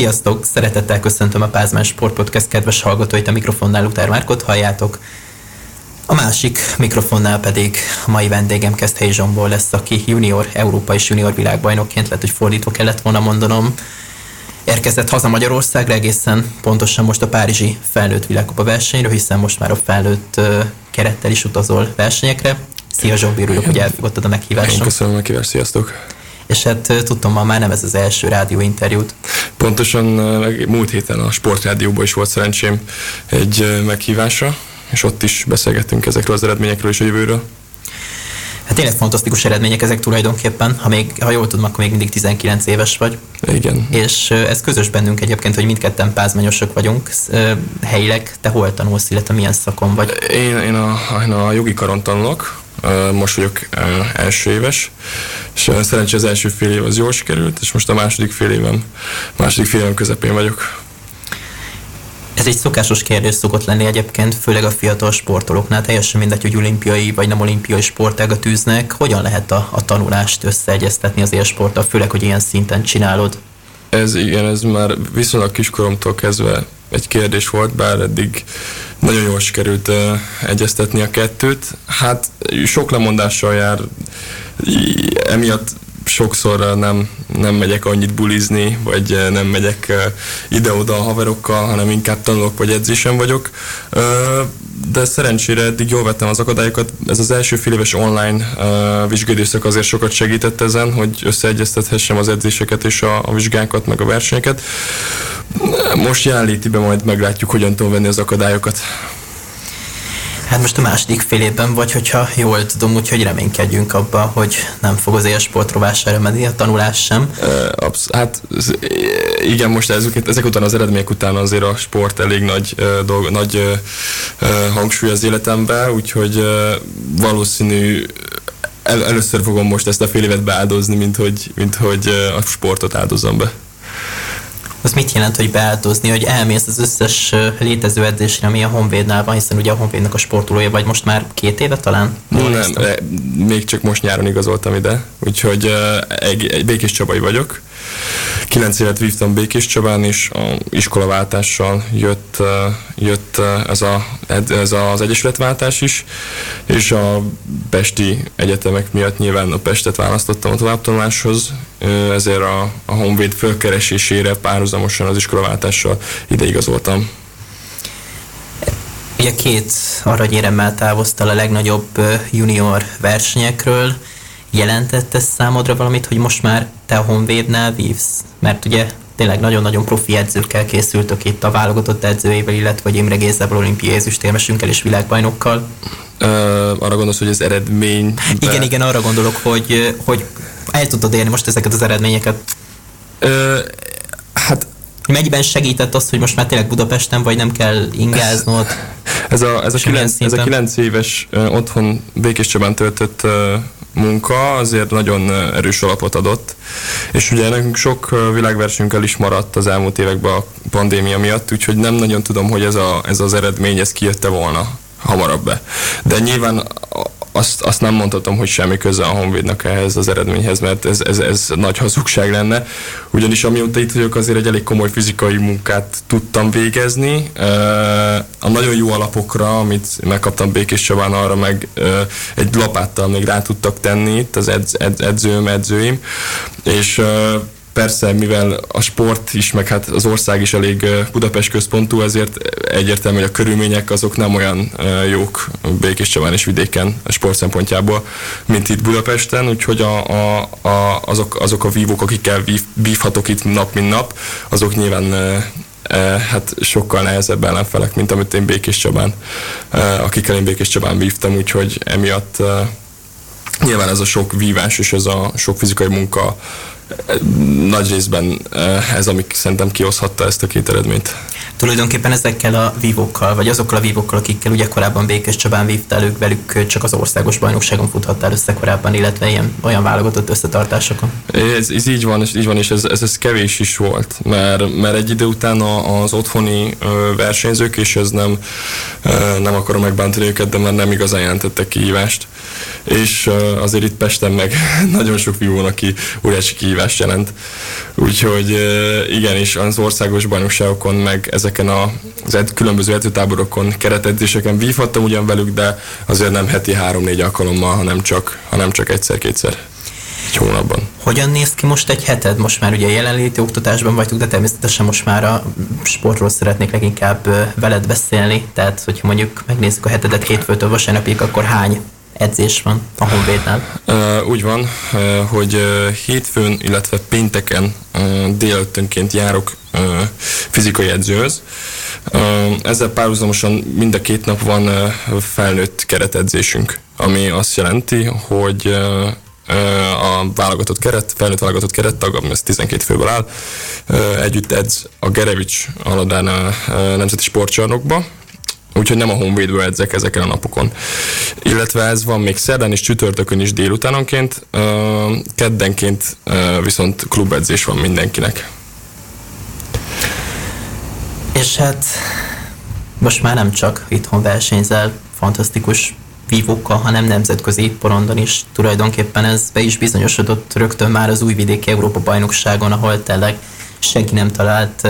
Sziasztok! Szeretettel köszöntöm a Pázmán Sport Podcast kedves hallgatóit, a mikrofonnál Luther Márkot halljátok. A másik mikrofonnál pedig a mai vendégem Keszthelyi Zsombor lesz, aki junior, európai és junior világbajnokként lehet, hogy fordítva kellett volna mondanom. Érkezett haza Magyarországra egészen pontosan most a Párizsi felnőtt világkupa versenyről, hiszen most már a felnőtt kerettel is utazol versenyekre. Szia Zsombi, örülök, hogy elfogadtad a meghívást. Köszönöm a meghívást, sziasztok! És hát tudtam, ma már nem ez az első rádióinterjút. Pontosan múlt héten a Sportrádióban is volt szerencsém egy meghívásra, és ott is beszélgettünk ezekről az eredményekről és a jövőről. Hát tényleg fantasztikus eredmények ezek tulajdonképpen, ha, még, ha jól tudom, akkor még mindig 19 éves vagy. Igen. És ez közös bennünk egyébként, hogy mindketten pázmányosok vagyunk. Helyileg te hol tanulsz, illetve milyen szakon vagy? Én, én, a, én a jogi karon tanulok, most vagyok első éves, és szerencsé az első fél év az jól sikerült, és most a második fél évem, második fél évem közepén vagyok. Ez egy szokásos kérdés szokott lenni egyébként, főleg a fiatal sportolóknál, teljesen mindegy, hogy olimpiai vagy nem olimpiai sportágat űznek. Hogyan lehet a, a tanulást összeegyeztetni az élsporttal, főleg, hogy ilyen szinten csinálod? Ez igen, ez már viszonylag kiskoromtól kezdve egy kérdés volt, bár eddig nagyon jól sikerült uh, egyeztetni a kettőt. Hát sok lemondással jár, emiatt sokszor nem, nem megyek annyit bulizni, vagy nem megyek ide-oda a haverokkal, hanem inkább tanulok, vagy edzésen vagyok. De szerencsére eddig jól vettem az akadályokat. Ez az első fél éves online vizsgődészek azért sokat segített ezen, hogy összeegyeztethessem az edzéseket és a, a vizsgákat, meg a versenyeket. Most jelenlétiben majd meglátjuk, hogyan tudom venni az akadályokat. Hát most a második fél évben vagy, hogyha jól tudom, úgyhogy reménykedjünk abba, hogy nem fog az élsport rovására menni, a tanulás sem. Absz- hát igen, most ezek, ezek után az eredmények után azért a sport elég nagy, dolg, nagy hangsúly az életemben, úgyhogy valószínű el, először fogom most ezt a fél évet beáldozni, mint hogy, mint hogy a sportot áldozom be az mit jelent, hogy beáldozni, hogy elmész az összes létező edzésre, ami a Honvédnál van, hiszen ugye a Honvédnak a sportolója vagy most már két éve talán? No, nem, még csak most nyáron igazoltam ide, úgyhogy egy, egy Békés Csabai vagyok. Kilenc évet vívtam Békés Csabán, és a iskolaváltással jött, jött ez, a, ez az egyesületváltás is, és a Pesti egyetemek miatt nyilván a Pestet választottam a továbbtanuláshoz, ezért a, a Honvéd fölkeresésére párhuzamosan az iskolaváltással ideigazoltam. Ugye két aranyéremmel távoztál a legnagyobb junior versenyekről. Jelentett ez számodra valamit, hogy most már te a Honvédnál vívsz? Mert ugye tényleg nagyon-nagyon profi edzőkkel készültök itt a válogatott edzőjével, illetve vagy Imre Gézával, olimpiai ezüstérmesünkkel és világbajnokkal. Uh, arra gondolsz, hogy az eredmény... Igen, igen, arra gondolok, hogy, hogy el tudod érni most ezeket az eredményeket? Uh, hát Mennyiben segített az, hogy most már tényleg Budapesten vagy, nem kell ingáznod? Ez a, ez a, kilenc, ez a kilenc éves uh, otthon Békés Csabán töltött uh, munka azért nagyon erős alapot adott, és ugye nekünk sok világversengünk is maradt az elmúlt években a pandémia miatt, úgyhogy nem nagyon tudom, hogy ez, a, ez az eredmény, ez kijötte volna hamarabb be. De nyilván azt, azt nem mondhatom, hogy semmi köze a Honvédnak ehhez az eredményhez, mert ez, ez, ez nagy hazugság lenne. Ugyanis amióta itt vagyok, azért egy elég komoly fizikai munkát tudtam végezni. A nagyon jó alapokra, amit megkaptam Békés Csabán, arra meg egy lapáttal még rá tudtak tenni itt az edz, edz, edzőm, edzőim, és persze, mivel a sport is, meg hát az ország is elég Budapest központú, ezért egyértelmű, hogy a körülmények azok nem olyan jók Békés Csabán és vidéken a sport szempontjából, mint itt Budapesten, úgyhogy a, a, a, azok, azok a vívók, akikkel vív, vívhatok itt nap, mint nap, azok nyilván hát sokkal nehezebb ellenfelek, mint amit én Békés Csabán, akikkel én Békés Csabán vívtam, úgyhogy emiatt nyilván ez a sok vívás és ez a sok fizikai munka nagy részben eh, ez, amik szerintem kihozhatta ezt a két eredményt. Tulajdonképpen ezekkel a vívókkal, vagy azokkal a vívókkal, akikkel ugye korábban Békés Csabán vívtál, ők velük csak az országos bajnokságon futhattál össze korábban, illetve ilyen olyan válogatott összetartásokon. Ez, ez így van, és így van, és ez, ez, ez kevés is volt, mert, mert egy idő után az otthoni versenyzők, és ez nem, nem akarom megbántani őket, de már nem igazán jelentettek kihívást. És azért itt Pesten meg nagyon sok vívón, aki óriási kihívást kihívást jelent. Úgyhogy igenis az országos bajnokságokon, meg ezeken a, az ed, különböző edzőtáborokon, keretedzéseken vívhattam ugyan velük, de azért nem heti három-négy alkalommal, hanem csak, hanem csak egyszer-kétszer egy hónapban. Hogyan néz ki most egy heted? Most már ugye jelenléti oktatásban vagytok, de természetesen most már a sportról szeretnék leginkább veled beszélni. Tehát, hogyha mondjuk megnézzük a hetedet hétfőtől vasárnapig, akkor hány edzés van a Honvédnál? Úgy van, hogy hétfőn, illetve pénteken délutánként járok fizikai edzőhöz. Ezzel párhuzamosan mind a két nap van felnőtt keretedzésünk, ami azt jelenti, hogy a válogatott keret, felnőtt válogatott kerettag, ami ez 12 főből áll, együtt edz a Gerevics Aladán a Nemzeti Sportcsarnokba, úgyhogy nem a Honvédből edzek ezeken a napokon. Illetve ez van még szerdán és csütörtökön is délutánonként, keddenként viszont klubedzés van mindenkinek. És hát most már nem csak itthon versenyzel, fantasztikus vívókkal, hanem nemzetközi porondon is. Tulajdonképpen ez be is bizonyosodott rögtön már az újvidéki Európa bajnokságon, ahol tényleg senki nem talált,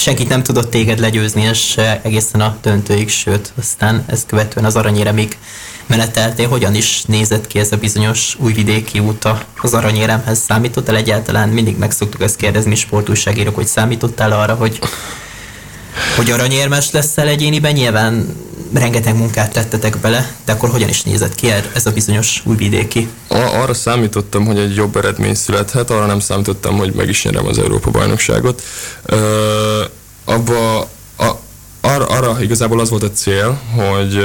senkit nem tudott téged legyőzni, és egészen a döntőig, sőt, aztán ezt követően az aranyéremig meneteltél. Hogyan is nézett ki ez a bizonyos újvidéki út az aranyéremhez? Számítottál egyáltalán? Mindig meg szoktuk ezt kérdezni sportújságírók, hogy számítottál arra, hogy hogy aranyérmes leszel egyéniben, nyilván rengeteg munkát tettetek bele, de akkor hogyan is nézett ki ez a bizonyos újvidéki? Arra számítottam, hogy egy jobb eredmény születhet, arra nem számítottam, hogy meg is nyerem az Európa-bajnokságot. Abba, a, arra, arra igazából az volt a cél, hogy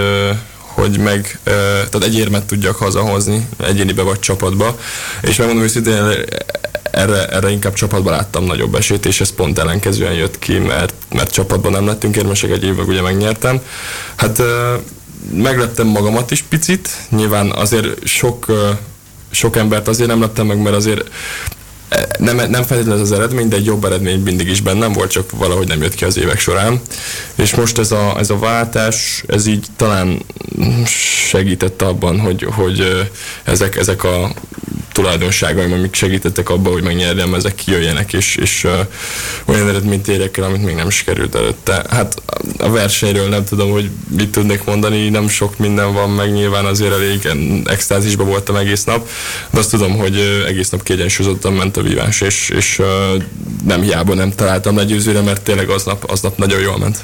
hogy meg, tehát egy érmet tudjak hazahozni egyénibe vagy csapatba, és megmondom őszintén, erre, erre inkább csapatban láttam nagyobb esélyt, és ez pont ellenkezően jött ki, mert, mert csapatban nem lettünk érmesek, egy évben ugye megnyertem. Hát meglettem magamat is picit, nyilván azért sok, sok embert azért nem lettem meg, mert azért nem, nem feltétlenül ez az eredmény, de egy jobb eredmény mindig is bennem volt, csak valahogy nem jött ki az évek során. És most ez a, ez a váltás, ez így talán segített abban, hogy, hogy ezek, ezek a tulajdonságaim, amik segítettek abban, hogy megnyerjem, ezek kijöjjenek, és, és olyan eredményt érjek el, amit még nem sikerült előtte. Hát a versenyről nem tudom, hogy mit tudnék mondani, nem sok minden van, meg nyilván azért elég extázisban voltam egész nap, de azt tudom, hogy egész nap kiegyensúlyozottan ment a vívás, és, és nem hiába nem találtam legyőzőre, mert tényleg aznap, aznap nagyon jól ment.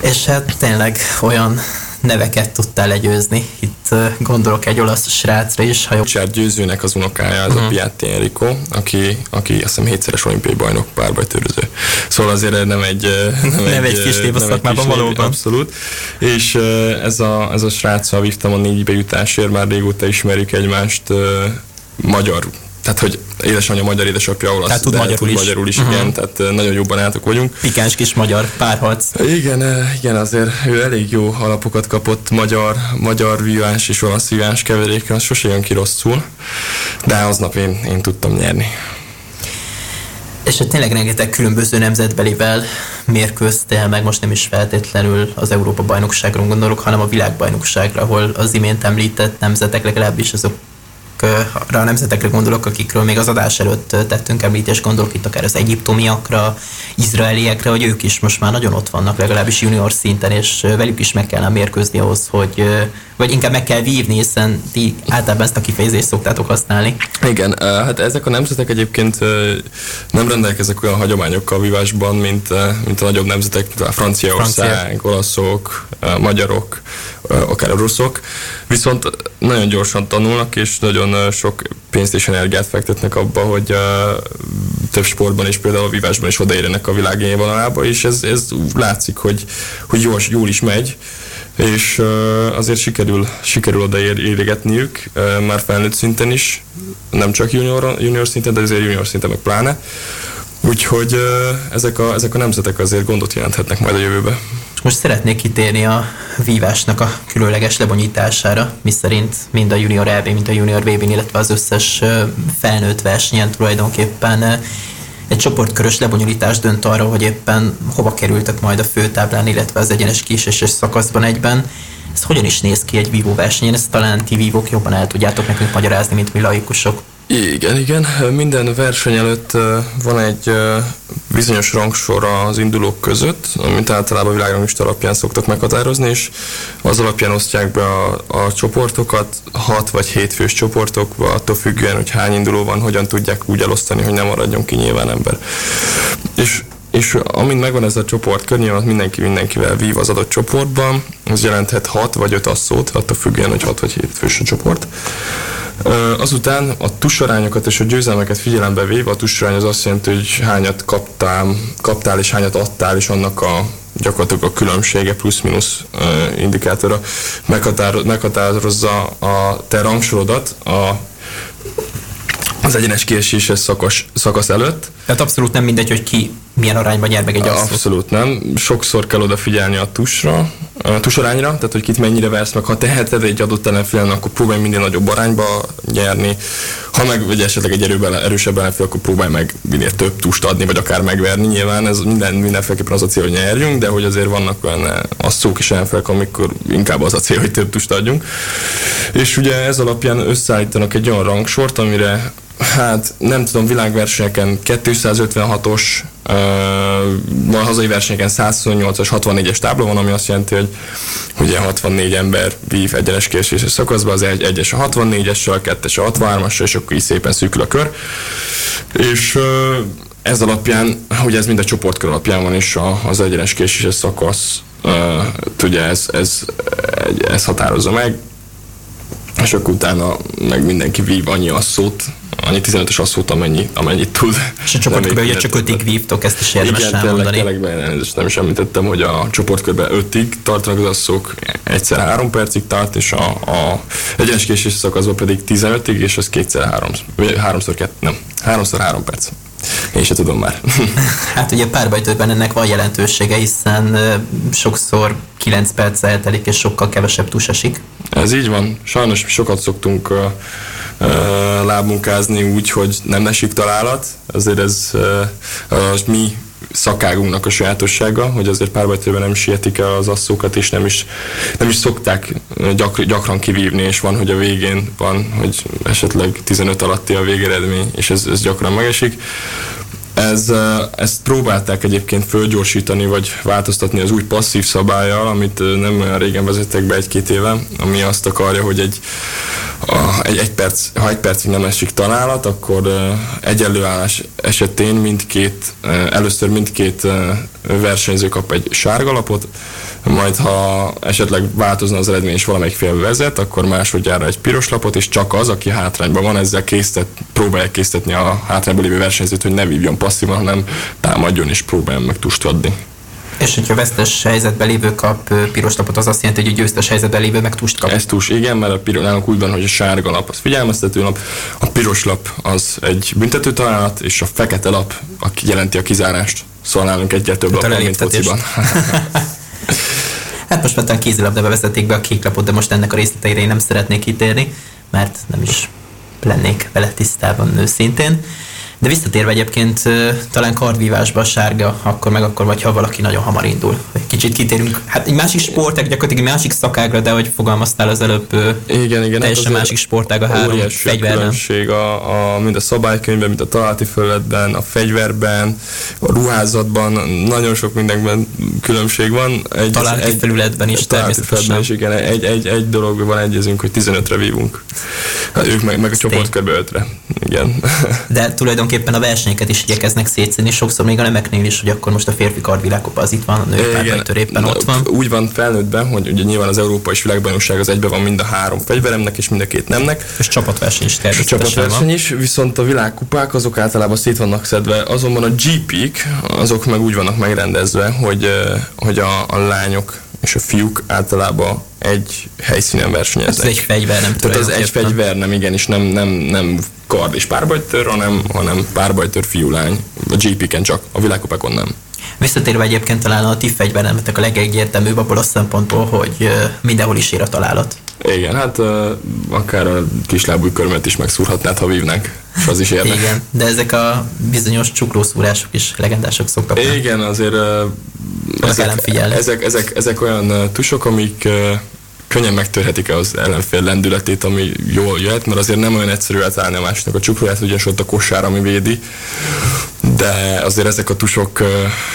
És hát tényleg olyan neveket tudtál legyőzni. Itt gondolok egy olasz srácra is. Ha Richard győzőnek az unokája, az uh-huh. a mhm. Piatti Enrico, aki, aki azt hiszem hétszeres olimpiai bajnok párbajtőröző. Szóval azért nem egy... Nem, nem egy, egy kis név a szakmában valóban. Abszolút. És ez a, ez a sráccal vívtam a négy bejutásért, már régóta ismerjük egymást magyar tehát, hogy édesanyja magyar, édesapja olasz, tehát tud magyarul tud is. magyarul is, uh-huh. igen, tehát nagyon jobban álltok vagyunk. Pikáns kis magyar párharc. Igen, igen, azért ő elég jó alapokat kapott magyar, magyar vívás és olasz vívás keveréke, az sose jön ki rosszul, de aznap én, én tudtam nyerni. És hát tényleg rengeteg különböző nemzetbelivel mérkőztél meg, most nem is feltétlenül az Európa bajnokságra gondolok, hanem a világbajnokságra, ahol az imént említett nemzetek legalábbis azok azokra a nemzetekre gondolok, akikről még az adás előtt tettünk említést, gondolok itt akár az egyiptomiakra, izraeliekre, hogy ők is most már nagyon ott vannak, legalábbis junior szinten, és velük is meg kellene mérkőzni ahhoz, hogy vagy inkább meg kell vívni, hiszen ti általában ezt a kifejezést szoktátok használni. Igen, hát ezek a nemzetek egyébként nem rendelkeznek olyan hagyományokkal vívásban, mint, mint a nagyobb nemzetek, mint a Franciaország, Francia. olaszok, magyarok, akár a ruszok. Viszont nagyon gyorsan tanulnak, és nagyon sok pénzt és energiát fektetnek abba, hogy több sportban és például a vívásban is odaérjenek a világ és ez, ez látszik, hogy, hogy jól, jól is megy és azért sikerül, sikerül oda éregetniük, már felnőtt szinten is, nem csak junior, junior szinten, de azért junior szinten meg pláne. Úgyhogy ezek a, ezek a nemzetek azért gondot jelenthetnek majd a jövőbe. Most szeretnék kitérni a vívásnak a különleges lebonyítására, miszerint mind a junior EB, mint a junior vb illetve az összes felnőtt versenyen tulajdonképpen egy csoportkörös lebonyolítás dönt arra, hogy éppen hova kerültek majd a főtáblán, illetve az egyenes kíséses szakaszban egyben. Ez hogyan is néz ki egy vívó versenyen? Ezt talán ti vívók jobban el tudjátok nekünk magyarázni, mint mi laikusok. Igen, igen. Minden verseny előtt van egy bizonyos rangsor az indulók között, amit általában világrangista alapján szoktak meghatározni, és az alapján osztják be a, a csoportokat, hat vagy hét fős csoportokba, attól függően, hogy hány induló van, hogyan tudják úgy elosztani, hogy nem maradjon ki nyilván ember. És és amint megvan ez a csoport kör, nyilván mindenki mindenkivel vív az adott csoportban, ez jelenthet 6 vagy 5 asszót, attól függően, hogy 6 vagy 7 fős a csoport. Azután a tusarányokat és a győzelmeket figyelembe véve, a tusarány az azt jelenti, hogy hányat kaptál, kaptál és hányat adtál, és annak a gyakorlatilag a különbsége plusz-minusz indikátora meghatározza a te rangsorodat a az egyenes kieséses szakasz, szakasz előtt. Tehát abszolút nem mindegy, hogy ki milyen arányban nyer meg egy asszót. Abszolút nem. Sokszor kell odafigyelni a tusra, a tusarányra, tehát hogy kit mennyire versz meg. Ha teheted egy adott ellenfélen, akkor próbálj minél nagyobb arányba nyerni. Ha meg vagy esetleg egy erőben, erősebb ellenfél, akkor próbálj meg minél több tust adni, vagy akár megverni. Nyilván ez minden, mindenféleképpen az a cél, hogy nyerjünk, de hogy azért vannak olyan asszók is ellenfelek, amikor inkább az a cél, hogy több tust adjunk. És ugye ez alapján összeállítanak egy olyan rangsort, amire Hát nem tudom, világversenyeken 256-os, uh, hazai versenyeken 128-as, 64-es tábla van, ami azt jelenti, hogy ugye 64 ember vív egyenes késéses szakaszba, az egy, egyes a 64-essel, a kettes a 63-assal, és akkor így szépen szűkül a kör. És ez alapján, ugye ez mind a csoportkör alapján van, és a, az egyenes késéses szakasz, uh, ugye ez, ez, ez határozza meg, és akkor utána meg mindenki vív annyi asszót, annyi 15-ös asszót, amennyi, amennyit tud. És a csoportkörben ugye csak ötig vívtok, ezt is érdemes Igen, tényleg, tényleg nem is említettem, hogy a csoportkörben ötig tartanak az asszók, egyszer három percig tart, és a, a egyenes késés szakaszban pedig 15-ig, és az kétszer három, vagy háromszor kettő, nem, háromszor három perc. Én se tudom már. hát ugye párbajtőben ennek van jelentősége, hiszen sokszor 9 perc eltelik, és sokkal kevesebb tus esik. Ez így van. Sajnos sokat szoktunk uh, uh, lábmunkázni úgy, hogy nem esik találat. Azért ez uh, uh, mi szakágunknak a sajátossága, hogy azért párbajtőben nem sietik el az asszókat, és nem is, nem is szokták gyak, gyakran kivívni, és van, hogy a végén van, hogy esetleg 15 alatti a végeredmény, és ez, ez gyakran megesik. Ez, ezt próbálták egyébként fölgyorsítani, vagy változtatni az új passzív szabályjal, amit nem olyan régen vezettek be egy-két éve, ami azt akarja, hogy egy, a, egy, egy perc, ha egy percig nem esik találat, akkor uh, egyenlő állás esetén mindkét, először mindkét versenyző kap egy sárgalapot, majd ha esetleg változna az eredmény és valamelyik fél vezet, akkor másodjára egy piros lapot, és csak az, aki hátrányban van, ezzel késztet, próbálják késztetni a hátrányban lévő versenyzőt, hogy ne vívjon passzívan, hanem támadjon és próbáljon meg tust adni. És hogyha vesztes helyzetben lévő kap piros lapot, az azt jelenti, hogy a győztes helyzetben lévő meg tust kap. Ez tus, igen, mert a piros, nálunk úgy van, hogy a sárga lap az figyelmeztető lap, a piros lap az egy büntető találat, és a fekete lap aki jelenti a kizárást. Szóval nálunk egyet több lap, mint fociban. hát most már kézilabdába vezették be a kék lapot, de most ennek a részleteire én nem szeretnék kitérni, mert nem is lennék vele tisztában őszintén. De visszatérve egyébként talán kardvívásba a sárga, akkor meg akkor vagy ha valaki nagyon hamar indul. Egy kicsit kitérünk. Hát egy másik sportág, gyakorlatilag egy másik szakágra, de hogy fogalmaztál az előbb, igen, igen, teljesen hát másik sportág a három fegyverben. a, a, mind a szabálykönyvben, mind a találati felületben, a fegyverben, a ruházatban, nagyon sok mindenben különbség van. Egy, találati egy, felületben is természetesen. Is, igen, egy, egy, egy dologban egyezünk, hogy 15-re vívunk. Hát ők meg, meg a csoportkörbe 5-re. Igen. De tulajdonképpen tulajdonképpen a versenyeket is igyekeznek szétszedni, sokszor még a nemeknél is, hogy akkor most a férfi kardvilágkupa az itt van, a nők éppen ott van. Úgy van felnőttben, hogy ugye nyilván az Európai és Világbajnokság az egyben van mind a három fegyveremnek és mind a két nemnek. És csapatverseny is természetesen Csapatverseny is, viszont a világkupák azok általában szét vannak szedve, azonban a GP-k azok meg úgy vannak megrendezve, hogy, hogy a, a lányok és a fiúk általában egy helyszínen versenyeznek. Ez egy fegyver, nem Tehát ez egy fegyver, nem igen, és nem, nem, nem kard és párbajtőr, hanem, hanem párbajtőr fiúlány. A GP-ken csak, a világkupákon nem. Visszatérve egyébként talán a ti fegyveremetek a legegyértelműbb abból a szempontból, hogy mindenhol is ér a találat. Igen, hát uh, akár a kislábúj körmet is megszúrhatnád, ha vívnánk, és az is érne. Igen, de ezek a bizonyos csuklószúrások is legendások szoktak. Igen, azért uh, ezek, ezek, ezek, ezek olyan tusok, amik uh, könnyen megtörhetik az ellenfél lendületét, ami jól jöhet, mert azért nem olyan egyszerű eltalálni a másiknak a csukróját, ugyanis ott a kosár, ami védi, de azért ezek a tusok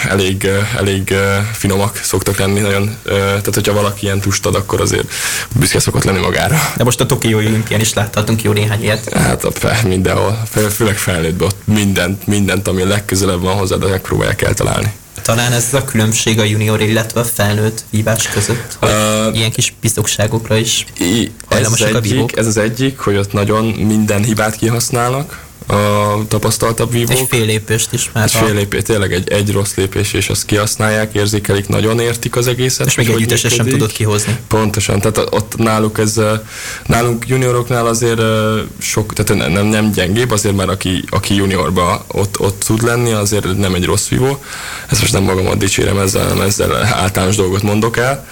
elég, elég finomak szoktak lenni nagyon, tehát hogyha valaki ilyen tust ad, akkor azért büszke szokott lenni magára. De most a Tokiói olimpián is láthatunk jó néhány ilyet. Hát a fel, mindenhol, főleg felnőttben ott mindent, mindent, ami legközelebb van hozzá, de megpróbálják eltalálni. Talán ez a különbség a junior, illetve a felnőtt vívás között, hogy uh, ilyen kis piszokságokra is hajlamosak ez, egyik, ez az egyik, hogy ott nagyon minden hibát kihasználnak, a tapasztaltabb vívók. Egy fél lépést is már. Egy fél lépés, tényleg egy, egy rossz lépés, és azt kihasználják, érzékelik, nagyon értik az egészet. És még egy sem tudod kihozni. Pontosan, tehát ott náluk ez, nálunk junioroknál azért sok, tehát nem, nem gyengébb, azért már aki, aki juniorba ott, ott tud lenni, azért nem egy rossz vívó. Ezt most nem magamat dicsérem, ezzel, ezzel általános dolgot mondok el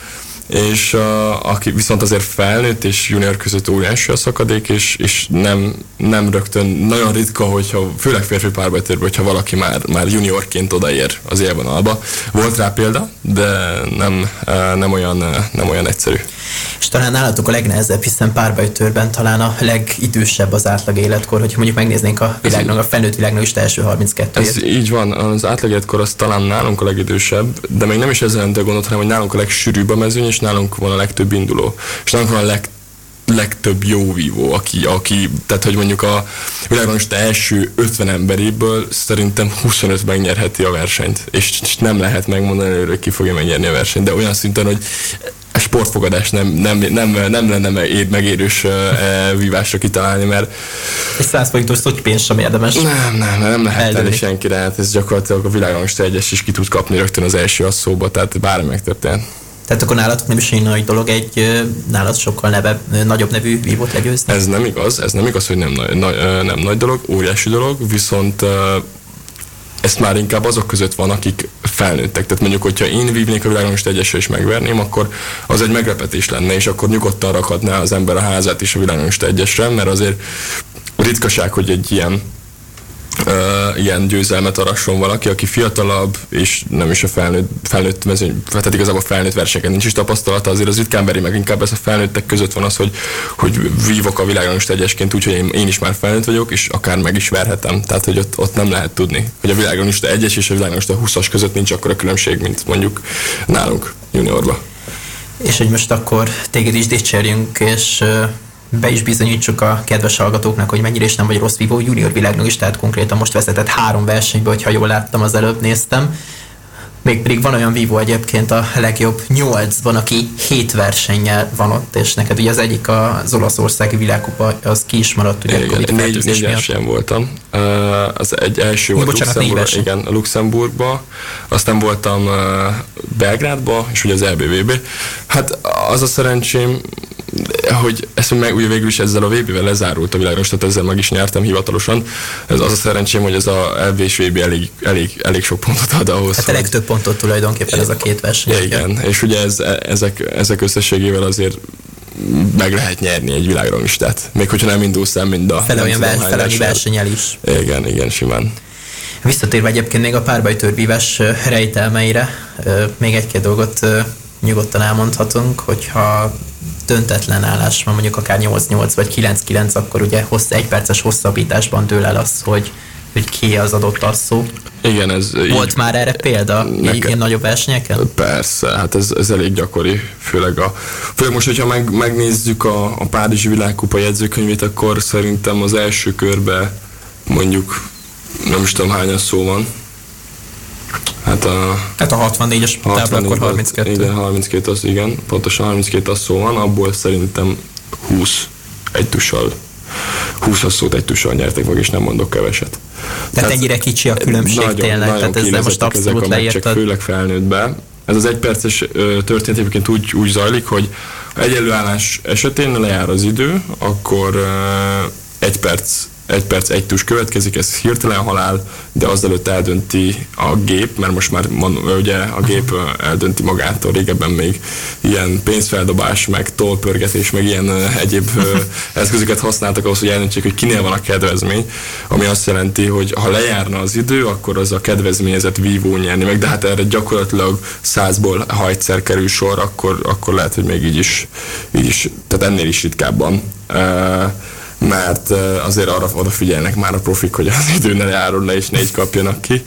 és uh, aki viszont azért felnőtt és junior között óriási a szakadék, és, és nem, nem rögtön, nagyon ritka, hogyha, főleg férfi párbajtérben, hogyha valaki már, már juniorként odaér az élvonalba. Volt rá példa, de nem, nem, olyan, nem olyan egyszerű. És talán nálatok a legnehezebb, hiszen párbajtőrben talán a legidősebb az átlag életkor, hogyha mondjuk megnéznénk a világnak, a felnőtt világnak is első 32 Ez így van, az átlag életkor az talán nálunk a legidősebb, de még nem is ezzel a gondot, hanem hogy nálunk a legsűrűbb a mezőny, és nálunk van a legtöbb induló. És nálunk van a leg legtöbb jó vívó, aki, aki tehát hogy mondjuk a világon most első 50 emberéből szerintem 25 megnyerheti a versenyt, és, és nem lehet megmondani hogy ki fogja megnyerni a versenyt, de olyan szinten, hogy a sportfogadás nem, nem, nem, nem lenne megérős e, vívásra kitalálni, mert... Egy 100 forintos pénz sem érdemes. Nem, nem, nem lehet tenni senkire, hát ez gyakorlatilag a világon most egyes is ki tud kapni rögtön az első asszóba, tehát bármi megtörtént. Tehát akkor nálatok nem is egy nagy dolog egy nálad sokkal neve, nagyobb nevű vívót legyőzni? Ez nem igaz, ez nem igaz, hogy nem, nagy, nem nagy dolog, óriási dolog, viszont ezt már inkább azok között van, akik felnőttek. Tehát mondjuk, hogyha én vívnék a világon, és egyesre is megverném, akkor az egy meglepetés lenne, és akkor nyugodtan rakhatná az ember a házát is a világon, egyesre, mert azért ritkaság, hogy egy ilyen uh, ilyen győzelmet arasson valaki, aki fiatalabb, és nem is a felnőtt, felnőtt mezőny, tehát igazából felnőtt versenyeken nincs is tapasztalata, azért az ritkán meg inkább ez a felnőttek között van az, hogy, hogy vívok a világon most egyesként, úgyhogy én, én, is már felnőtt vagyok, és akár meg is verhetem. Tehát, hogy ott, ott nem lehet tudni, hogy a világon is egyes és a világon is 20-as között nincs akkora különbség, mint mondjuk nálunk juniorban. És hogy most akkor téged is dicsérjünk, és be is bizonyítsuk a kedves hallgatóknak, hogy mennyire is nem vagy rossz vívó junior világnak is, tehát konkrétan most vezetett három versenybe, hogyha jól láttam, az előbb néztem. Még pedig van olyan vívó egyébként a legjobb nyolcban, aki hét versennyel van ott, és neked ugye az egyik az olaszországi világkupa, az ki is maradt ugye igen, Covid négy, négy versenyen voltam. Az egy első volt Bocsánat, Luxemburg, igen, Luxemburgba, aztán voltam Belgrádba, és ugye az LBVB. Hát az a szerencsém, hogy ezt meg ugye végül is ezzel a VB-vel lezárult a világos, tehát ezzel meg is nyertem hivatalosan. Ez az a szerencsém, hogy ez a LB és VB elég, elég, elég sok pontot ad ahhoz. Hát a legtöbb pontot tulajdonképpen ez a két verseny. Ja, igen, és ugye ez, ezek, ezek összességével azért meg lehet nyerni egy világranglistát. Még hogyha nem indulsz el mind a... Fele olyan vers, fele versenyel is. Igen, igen, simán. Visszatérve egyébként még a párbajtörvívás rejtelmeire, még egy-két dolgot nyugodtan elmondhatunk, hogyha döntetlen állás van, mondjuk akár 8-8 vagy 9-9, akkor ugye hossz, egy perces hosszabbításban dől el az, hogy, hogy ki az adott asszó. Igen, ez Volt így, már erre példa neke, ilyen nagyobb versenyeken? Persze, hát ez, ez elég gyakori, főleg, a, főleg most, hogyha meg, megnézzük a, a Párizsi világkupa jegyzőkönyvét, akkor szerintem az első körbe mondjuk nem is tudom hányan szó van, Hát a, hát a 64-es tábla akkor 32. Igen, 32 az, igen, pontosan 32 az szó van, abból szerintem 20 egy tussal 20 szót egy tussal nyertek meg, és nem mondok keveset. Tehát, tehát ennyire kicsi a különbség nagyon, tényleg, nagyon tehát ezzel most abszolút ezek a leírtad. főleg felnőttbe. Ez az egyperces történet egyébként úgy, úgy zajlik, hogy egyenlő állás esetén lejár az idő, akkor egy perc egy perc, egy tus következik, ez hirtelen halál, de azelőtt eldönti a gép, mert most már ugye a gép eldönti magától, régebben még ilyen pénzfeldobás, meg tollpörgetés, meg ilyen egyéb eszközöket használtak ahhoz, hogy eldöntsék, hogy kinél van a kedvezmény, ami azt jelenti, hogy ha lejárna az idő, akkor az a kedvezményezett vívó nyerni meg, de hát erre gyakorlatilag százból, ha egyszer kerül sor, akkor, akkor lehet, hogy még így is, így is tehát ennél is ritkábban mert azért arra odafigyelnek már a profik, hogy az idő ne járul le, és négy kapjanak ki.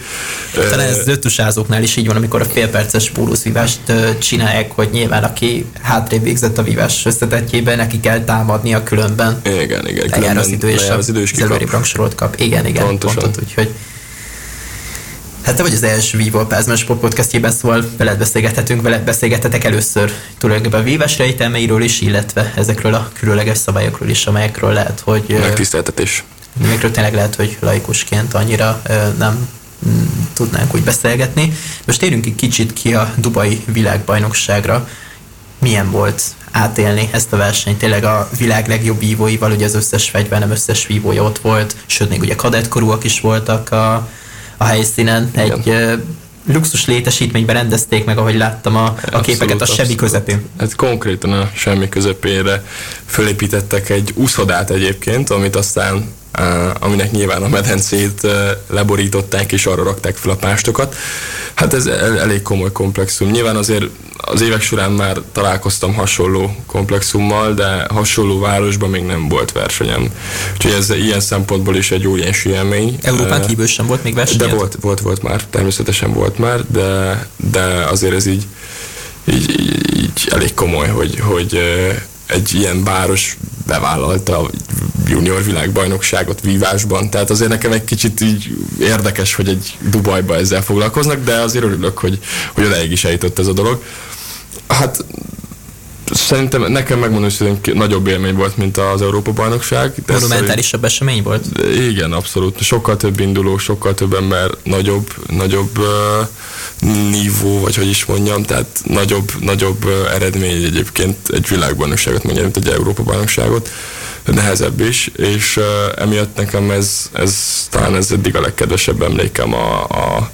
Talán ez öttusázóknál is így van, amikor a félperces bónuszvívást csinálják, hogy nyilván aki hátrébb végzett a vívás összetetjében, neki kell támadnia különben. Igen, igen. Lejár az idő, és az idő is kap. kap. Igen, igen. Pontosan. Pontot, úgyhogy Hát te vagy az első Vivo a Pázman Sport podcastjében, szóval veled beszélgethetünk, veled beszélgethetek először tulajdonképpen a vívás rejtelmeiről is, illetve ezekről a különleges szabályokról is, amelyekről lehet, hogy... Megtiszteltetés. Amikről tényleg lehet, hogy laikusként annyira nem mm, tudnánk úgy beszélgetni. Most térjünk egy kicsit ki a Dubai világbajnokságra. Milyen volt átélni ezt a versenyt. Tényleg a világ legjobb vívóival, ugye az összes fegyver, nem összes vívója ott volt, sőt, még ugye kadettkorúak is voltak a, a helyszínen. Egy Igen. luxus létesítményben rendezték meg, ahogy láttam a, a képeket a semmi közepén. Hát konkrétan a semmi közepére fölépítettek egy úszodát egyébként, amit aztán aminek nyilván a medencét leborították és arra rakták fel a pástokat. Hát ez elég komoly komplexum. Nyilván azért az évek során már találkoztam hasonló komplexummal, de hasonló városban még nem volt versenyem. Úgyhogy ez ilyen szempontból is egy óriási élmény. Európán kívül sem volt még verseny? De volt, volt, volt már, természetesen volt már, de, de azért ez így, így, így, így elég komoly, hogy, hogy egy ilyen város bevállalta a junior világbajnokságot vívásban, tehát azért nekem egy kicsit így érdekes, hogy egy Dubajba ezzel foglalkoznak, de azért örülök, hogy, hogy odaig is eljutott ez a dolog. Hát szerintem nekem megmondom, hogy nagyobb élmény volt, mint az Európa-bajnokság. Monumentálisabb esemény volt? Igen, abszolút. Sokkal több induló, sokkal több ember, nagyobb, nagyobb uh, nívó, vagy hogy is mondjam, tehát nagyobb, nagyobb uh, eredmény egyébként egy világbajnokságot, mondjam, mint egy Európa-bajnokságot nehezebb is, és uh, emiatt nekem ez, ez talán ez eddig a legkedvesebb emlékem a, a,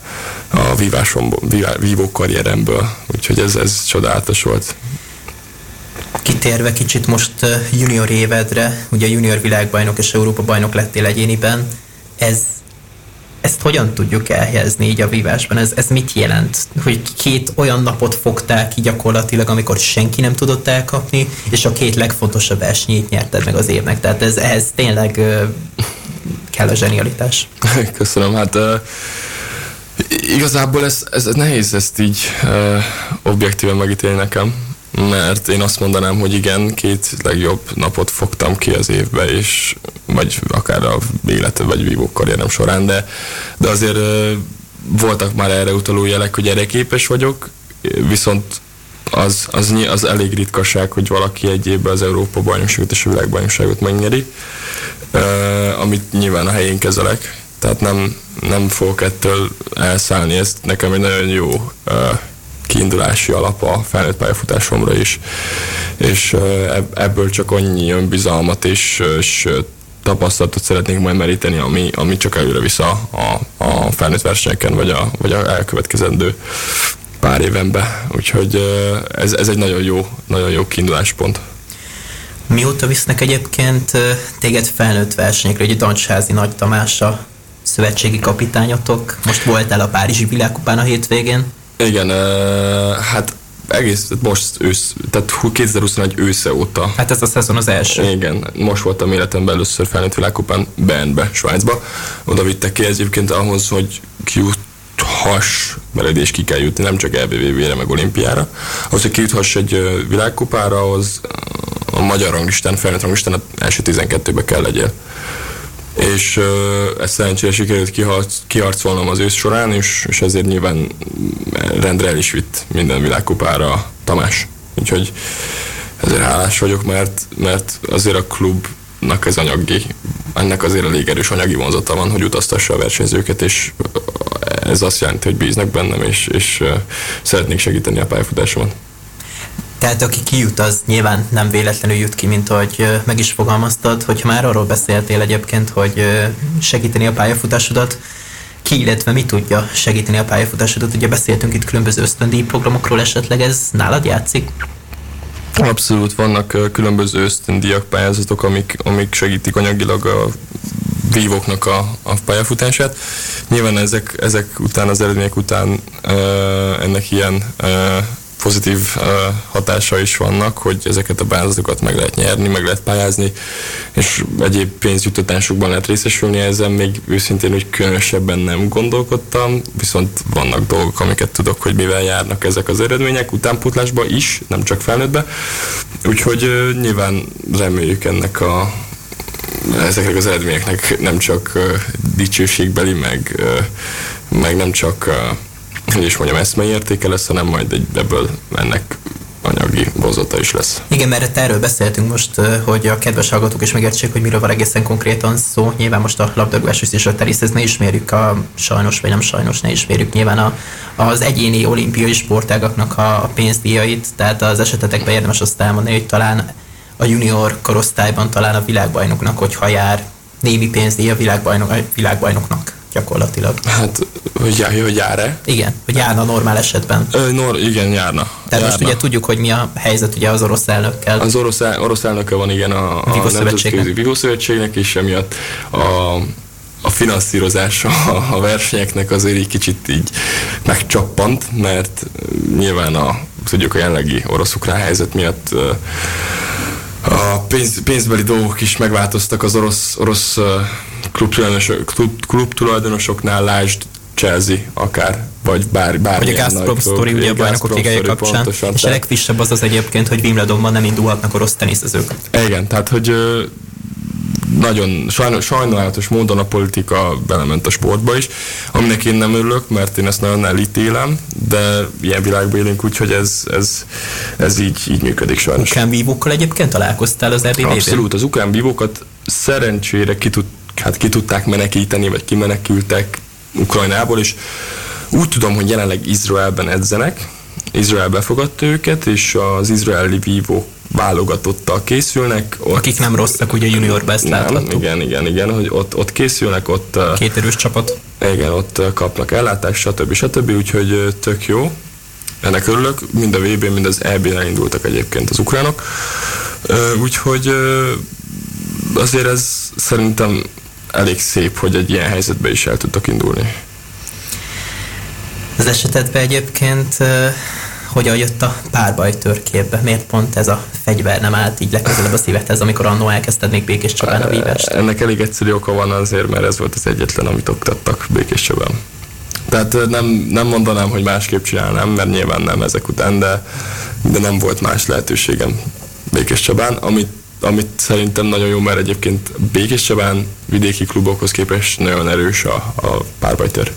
a vívásomból, vívó karrieremből, úgyhogy ez, ez csodálatos volt. Kitérve kicsit most junior évedre, ugye junior világbajnok és Európa bajnok lettél egyéniben, ez ezt hogyan tudjuk elhelyezni így a vívásban? Ez, ez mit jelent? Hogy két olyan napot fogtál ki gyakorlatilag, amikor senki nem tudott elkapni, és a két legfontosabb esélyt nyerted meg az évnek. Tehát ez, ehhez tényleg kell a zsenialitás. Köszönöm. Hát igazából ez, ez, ez nehéz ezt így uh, objektíven megítélni nekem mert én azt mondanám, hogy igen, két legjobb napot fogtam ki az évbe, és vagy akár a élet vagy vívó karrierem során, de, de azért voltak már erre utaló jelek, hogy erre képes vagyok, viszont az, az, az elég ritkaság, hogy valaki egy évben az Európa bajnokságot és a világbajnokságot megnyeri, uh, amit nyilván a helyén kezelek, tehát nem, nem fogok ettől elszállni, ez nekem egy nagyon jó uh, kiindulási alap a felnőtt pályafutásomra is, és ebből csak annyi önbizalmat és, és tapasztalatot szeretnék majd meríteni, ami, ami csak előre vissza a, a felnőtt versenyeken, vagy a, vagy a elkövetkezendő pár évenbe. Úgyhogy ez, ez egy nagyon jó, nagyon jó kiinduláspont. Mióta visznek egyébként téged felnőtt versenyekre, egy Dancsházi Nagy Tamás a szövetségi kapitányotok. Most voltál a Párizsi világkupán a hétvégén. Igen, hát egész, most ősz, tehát 2021 ősze óta. Hát ez a szezon az első. Igen, most voltam életemben először felnőtt világkupán Bernbe, Svájcba. Oda vittek ki egyébként ahhoz, hogy kijuthass, mert eddig is ki kell jutni, nem csak EBVB-re, meg olimpiára. Ahhoz, hogy kijuthass egy világkupára, az a magyar ranglistán, felnőtt ranglistán az első 12-be kell legyél és ezt szerencsére sikerült kiharc, kiharcolnom az ősz során, és, és ezért nyilván rendre el is vitt minden világkupára Tamás. Úgyhogy ezért hálás vagyok, mert, mert azért a klubnak ez anyagi, ennek azért elég erős anyagi vonzata van, hogy utaztassa a versenyzőket, és ez azt jelenti, hogy bíznak bennem, és, és szeretnék segíteni a pályafutásomat. Tehát aki kijut, az nyilván nem véletlenül jut ki, mint ahogy meg is fogalmaztad, hogyha már arról beszéltél egyébként, hogy segíteni a pályafutásodat, ki, illetve mi tudja segíteni a pályafutásodat? Ugye beszéltünk itt különböző ösztöndíj programokról, esetleg ez nálad játszik? Abszolút vannak különböző ösztöndíjak, pályázatok, amik, amik segítik anyagilag a vívóknak a, a pályafutását. Nyilván ezek, ezek után, az eredmények után ennek ilyen pozitív uh, hatása is vannak, hogy ezeket a pályázatokat meg lehet nyerni, meg lehet pályázni, és egyéb pénzjutatásokban lehet részesülni, ezen még őszintén úgy különösebben nem gondolkodtam, viszont vannak dolgok, amiket tudok, hogy mivel járnak ezek az eredmények, utánpótlásba is, nem csak felnőttbe, úgyhogy uh, nyilván reméljük ennek a ezeknek az eredményeknek nem csak dicsőségbeli, meg, meg nem csak hogy is mondjam, eszmei értéke lesz, hanem majd egy, ebből ennek anyagi vonzata is lesz. Igen, mert erről beszéltünk most, hogy a kedves hallgatók is megértsék, hogy miről van egészen konkrétan szó. Nyilván most a labdarúgás és a tenisz, ne ismerjük a sajnos vagy nem sajnos, ne ismerjük nyilván a, az egyéni olimpiai sportágaknak a, a pénzdíjait, tehát az esetetekben érdemes azt elmondani, hogy talán a junior korosztályban talán a világbajnoknak, hogyha jár némi pénzdíj a világbajnok, a világbajnoknak gyakorlatilag. Hát, hogy, jár, hogy jár-e? Igen, hogy járna normál esetben. Ö, nor, igen, járna. Tehát járna. most ugye tudjuk, hogy mi a helyzet ugye az orosz elnökkel. Az orosz, orosz elnöke van igen a, a Nemzetközi Vívó Szövetségnek, és emiatt a, a finanszírozása a versenyeknek azért egy kicsit így megcsappant, mert nyilván a, tudjuk a jelenlegi orosz-ukrán helyzet miatt a pénz, pénzbeli dolgok is megváltoztak az orosz, orosz klub, klub, klub tulajdonosoknál, lásd Chelsea akár, vagy bár, bár Vagy a Gazprom sztori ugye a bajnokok ligája kapcsán. Pontosan, és a legfrissebb az az egyébként, hogy Wimbledonban nem indulhatnak orosz teniszezők. Igen, tehát hogy nagyon sajnos, sajnálatos módon a politika belement a sportba is, aminek én nem örülök, mert én ezt nagyon elítélem, de ilyen világban élünk, úgyhogy ez, ez, ez így, így működik sajnos. Ukrán vívókkal egyébként találkoztál az ebb Abszolút, az ukrán vívókat szerencsére ki, tud, hát ki tudták menekíteni, vagy kimenekültek Ukrajnából, és úgy tudom, hogy jelenleg Izraelben edzenek, Izrael befogadta őket, és az izraeli vívók válogatottal készülnek. Ott, Akik nem rosszak, ugye juniorba ezt nem, láthattuk. Igen, igen, igen, hogy ott, ott készülnek, ott... Két erős csapat. Igen, ott kapnak ellátást, stb. stb. Úgyhogy tök jó. Ennek örülök. Mind a vb mind az EB-n indultak egyébként az ukránok. Úgyhogy azért ez szerintem elég szép, hogy egy ilyen helyzetbe is el tudtak indulni. Az esetedben egyébként hogyan jött a párbaj törképbe? Miért pont ez a fegyver nem állt így legközelebb a szívedhez, amikor annó elkezdted még Békés Csabán a vívást? Ennek elég egyszerű oka van azért, mert ez volt az egyetlen, amit oktattak Békés Csabán. Tehát nem, nem mondanám, hogy másképp csinálnám, mert nyilván nem ezek után, de, de nem volt más lehetőségem Békés Csabán, amit amit szerintem nagyon jó, mert egyébként Békés Csabán vidéki klubokhoz képest nagyon erős a, a párbajtör.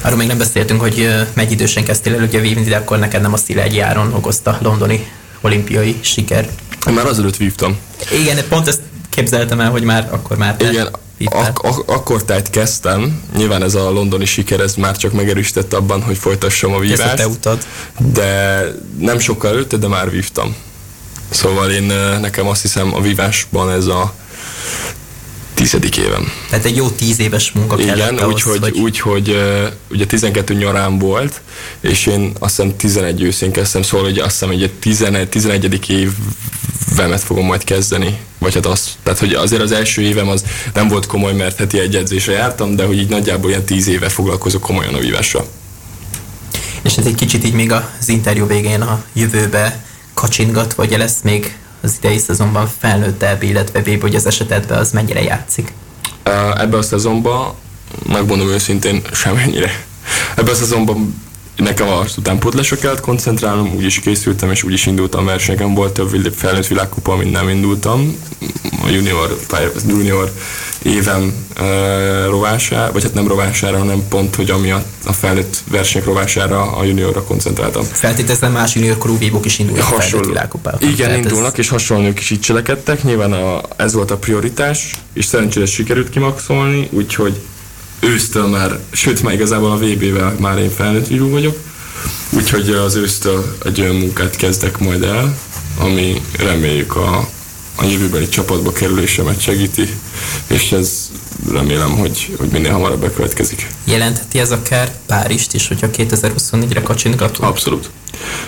Arról még nem beszéltünk, hogy megy idősen kezdtél el ugye vívni, de akkor neked nem a Szile egy járon okozta londoni olimpiai siker. Én már azelőtt vívtam. Igen, pont ezt képzeltem el, hogy már akkor már te Igen, ak- ak- akkor tehát kezdtem. Nyilván ez a londoni siker, ez már csak megerősített abban, hogy folytassam a vívást. te utad. De nem sokkal előtte, de már vívtam. Szóval én nekem azt hiszem a vívásban ez a tizedik évem. Tehát egy jó tíz éves munka Igen, kellett úgyhogy hogy... úgy, hogy, ugye 12 nyarán volt, és én azt hiszem 11 őszén kezdtem, szóval hogy azt hiszem, hogy egy 11, 11. évemet fogom majd kezdeni. Vagy hát azt, tehát hogy azért az első évem az nem volt komoly, mert heti egy edzésre jártam, de hogy így nagyjából ilyen 10 éve foglalkozok komolyan a vívással. És ez egy kicsit így még az interjú végén a jövőbe kacsingat, vagy lesz még az idei szezonban felnőttebb, illetve B, hogy az esetedben az mennyire játszik? Ebben a szezonban, megmondom őszintén, semennyire. Ebben a szezonban nekem a utánpótlásra kellett koncentrálnom, úgy is készültem, és úgy is indultam versenyeken. Volt több felnőtt világkupa, amit nem indultam. A junior, junior évem uh, rovására, vagy hát nem rovására, hanem pont, hogy ami a, a felnőtt versenyek rovására a juniorra koncentráltam. Feltételezem más juniorkorú vívók is indulnak Hasonló. világkupákon. Igen, indulnak, ez... és hasonlók is így cselekedtek. Nyilván a, ez volt a prioritás, és szerencsére sikerült kimaxolni, úgyhogy ősztől már, sőt már igazából a VB-vel már én felnőtt vívó vagyok, Úgyhogy az ősztől egy olyan munkát kezdek majd el, ami reméljük a, a jövőbeli csapatba kerülésemet segíti, és ez remélem, hogy, hogy minél hamarabb bekövetkezik. Jelentheti ez akár Párizst is, hogyha 2024-re kacsintgatunk? Abszolút.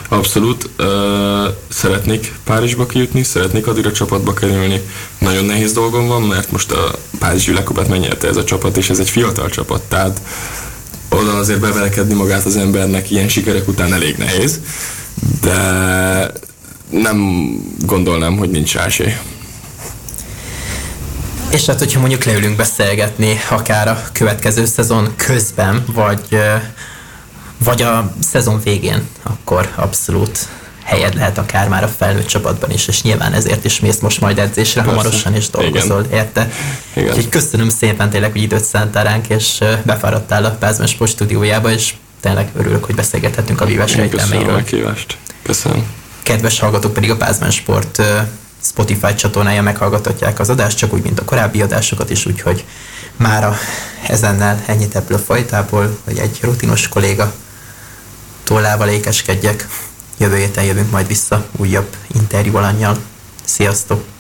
Abszolút. Uh, szeretnék Párizsba kijutni, szeretnék addigra csapatba kerülni. Nagyon nehéz dolgom van, mert most a Párizsi világkupát megnyerte ez a csapat, és ez egy fiatal csapat, tehát oda azért bevelekedni magát az embernek ilyen sikerek után elég nehéz, de nem gondolnám, hogy nincs esély. És hát, hogyha mondjuk leülünk beszélgetni, akár a következő szezon közben, vagy, vagy a szezon végén, akkor abszolút helyed lehet akár már a felnőtt csapatban is, és nyilván ezért is mész most majd edzésre Persze. hamarosan, és dolgozol Igen. érte. Igen. Úgyhogy köszönöm szépen tényleg, hogy időt szántál ránk, és befáradtál a Pázmen Sport stúdiójába, és tényleg örülök, hogy beszélgethetünk a vívás Köszönöm a meghívást. Köszönöm. Kedves hallgatók pedig a Pázmen Sport Spotify csatornája meghallgathatják az adást, csak úgy, mint a korábbi adásokat is, úgyhogy mára ezennel ennyit ebből a fajtából, hogy egy rutinos kolléga tollával ékeskedjek. Jövő héten jövünk majd vissza újabb interjú alanyjal. Sziasztok!